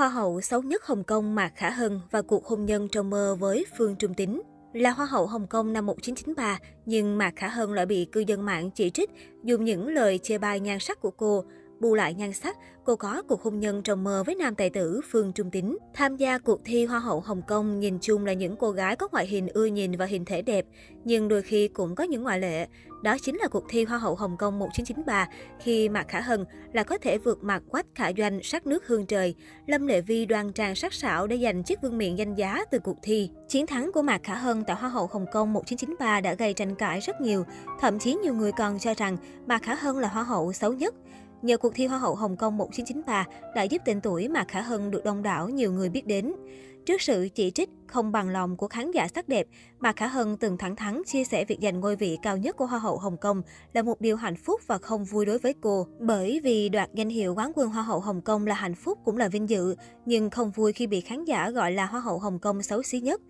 Hoa hậu xấu nhất Hồng Kông Mạc Khả Hân và cuộc hôn nhân trong mơ với Phương Trung Tính Là Hoa hậu Hồng Kông năm 1993, nhưng Mạc Khả Hân lại bị cư dân mạng chỉ trích dùng những lời chê bai nhan sắc của cô. Bù lại nhan sắc, cô có cuộc hôn nhân trong mơ với nam tài tử Phương Trung Tín. Tham gia cuộc thi Hoa hậu Hồng Kông nhìn chung là những cô gái có ngoại hình ưa nhìn và hình thể đẹp, nhưng đôi khi cũng có những ngoại lệ. Đó chính là cuộc thi Hoa hậu Hồng Kông 1993 khi Mạc Khả Hân là có thể vượt mặt Quách Khả Doanh sắc nước hương trời, Lâm Lệ Vi đoan trang sắc sảo để giành chiếc vương miện danh giá từ cuộc thi. Chiến thắng của Mạc Khả Hân tại Hoa hậu Hồng Kông 1993 đã gây tranh cãi rất nhiều, thậm chí nhiều người còn cho rằng Mạc Khả Hân là Hoa hậu xấu nhất. Nhờ cuộc thi Hoa hậu Hồng Kông 1993 đã giúp tên tuổi Mạc Khả Hân được đông đảo nhiều người biết đến. Trước sự chỉ trích không bằng lòng của khán giả sắc đẹp, Mạc Khả Hân từng thẳng thắn chia sẻ việc giành ngôi vị cao nhất của Hoa hậu Hồng Kông là một điều hạnh phúc và không vui đối với cô. Bởi vì đoạt danh hiệu quán quân Hoa hậu Hồng Kông là hạnh phúc cũng là vinh dự, nhưng không vui khi bị khán giả gọi là Hoa hậu Hồng Kông xấu xí nhất.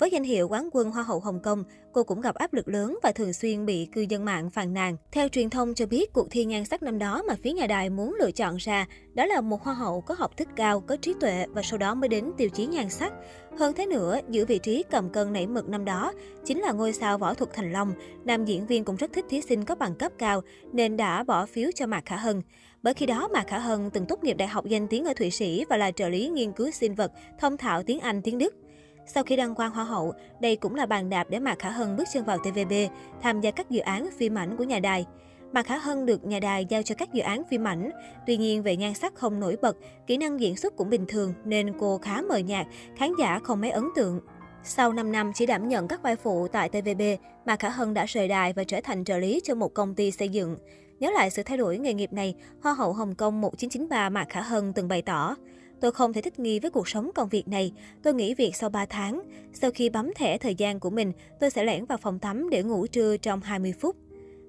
Với danh hiệu quán quân Hoa hậu Hồng Kông, cô cũng gặp áp lực lớn và thường xuyên bị cư dân mạng phàn nàn. Theo truyền thông cho biết, cuộc thi nhan sắc năm đó mà phía nhà đài muốn lựa chọn ra đó là một hoa hậu có học thức cao, có trí tuệ và sau đó mới đến tiêu chí nhan sắc. Hơn thế nữa, giữ vị trí cầm cân nảy mực năm đó chính là ngôi sao võ thuật Thành Long. Nam diễn viên cũng rất thích thí sinh có bằng cấp cao nên đã bỏ phiếu cho Mạc Khả Hân. Bởi khi đó, Mạc Khả Hân từng tốt nghiệp đại học danh tiếng ở Thụy Sĩ và là trợ lý nghiên cứu sinh vật, thông thạo tiếng Anh, tiếng Đức. Sau khi đăng quang Hoa hậu, đây cũng là bàn đạp để Mạc Khả Hân bước chân vào TVB, tham gia các dự án phim ảnh của nhà đài. Mạc Khả Hân được nhà đài giao cho các dự án phim ảnh. Tuy nhiên về nhan sắc không nổi bật, kỹ năng diễn xuất cũng bình thường nên cô khá mờ nhạt, khán giả không mấy ấn tượng. Sau 5 năm chỉ đảm nhận các vai phụ tại TVB, Mạc Khả Hân đã rời đài và trở thành trợ lý cho một công ty xây dựng. Nhớ lại sự thay đổi nghề nghiệp này, Hoa hậu Hồng Kông 1993 Mạc Khả Hân từng bày tỏ, Tôi không thể thích nghi với cuộc sống công việc này. Tôi nghỉ việc sau 3 tháng. Sau khi bấm thẻ thời gian của mình, tôi sẽ lẻn vào phòng tắm để ngủ trưa trong 20 phút.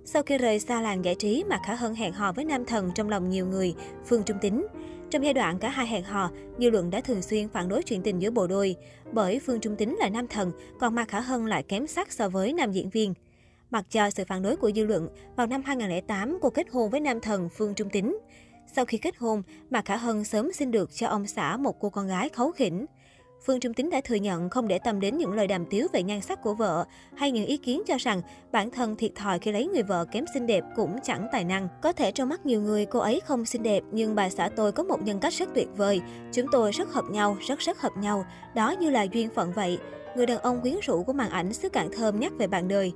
Sau khi rời xa làng giải trí, Mạc Khả Hân hẹn hò với nam thần trong lòng nhiều người, Phương Trung Tính Trong giai đoạn cả hai hẹn hò, dư luận đã thường xuyên phản đối chuyện tình giữa bộ đôi, bởi Phương Trung Tính là nam thần, còn Mạc Khả Hân lại kém sắc so với nam diễn viên. Mặc cho sự phản đối của dư luận, vào năm 2008, cô kết hôn với nam thần Phương Trung Tính sau khi kết hôn, Mạc Khả Hân sớm xin được cho ông xã một cô con gái khấu khỉnh. Phương Trung Tính đã thừa nhận không để tâm đến những lời đàm tiếu về nhan sắc của vợ hay những ý kiến cho rằng bản thân thiệt thòi khi lấy người vợ kém xinh đẹp cũng chẳng tài năng. Có thể trong mắt nhiều người cô ấy không xinh đẹp nhưng bà xã tôi có một nhân cách rất tuyệt vời. Chúng tôi rất hợp nhau, rất rất hợp nhau. Đó như là duyên phận vậy. Người đàn ông quyến rũ của màn ảnh xứ cạn thơm nhắc về bạn đời.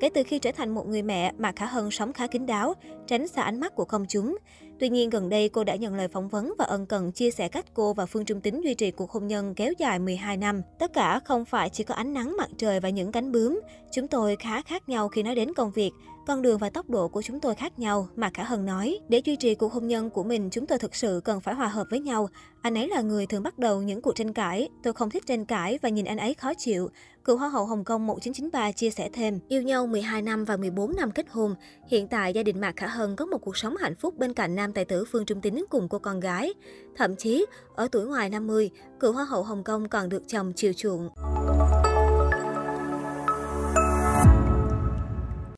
Kể từ khi trở thành một người mẹ, Mạc Khả Hân sống khá kín đáo, tránh xa ánh mắt của công chúng. Tuy nhiên, gần đây cô đã nhận lời phỏng vấn và ân cần chia sẻ cách cô và Phương Trung Tính duy trì cuộc hôn nhân kéo dài 12 năm. Tất cả không phải chỉ có ánh nắng mặt trời và những cánh bướm. Chúng tôi khá khác nhau khi nói đến công việc. Con đường và tốc độ của chúng tôi khác nhau, mà Khả Hân nói. Để duy trì cuộc hôn nhân của mình, chúng tôi thực sự cần phải hòa hợp với nhau. Anh ấy là người thường bắt đầu những cuộc tranh cãi. Tôi không thích tranh cãi và nhìn anh ấy khó chịu. Cựu Hoa hậu Hồng Kông 1993 chia sẻ thêm, yêu nhau 12 năm và 14 năm kết hôn. Hiện tại gia đình Mạc Khả Hân có một cuộc sống hạnh phúc bên cạnh nam tài tử Phương Trung Tín cùng cô con gái. Thậm chí, ở tuổi ngoài 50, cựu Hoa hậu Hồng Kông còn được chồng chiều chuộng.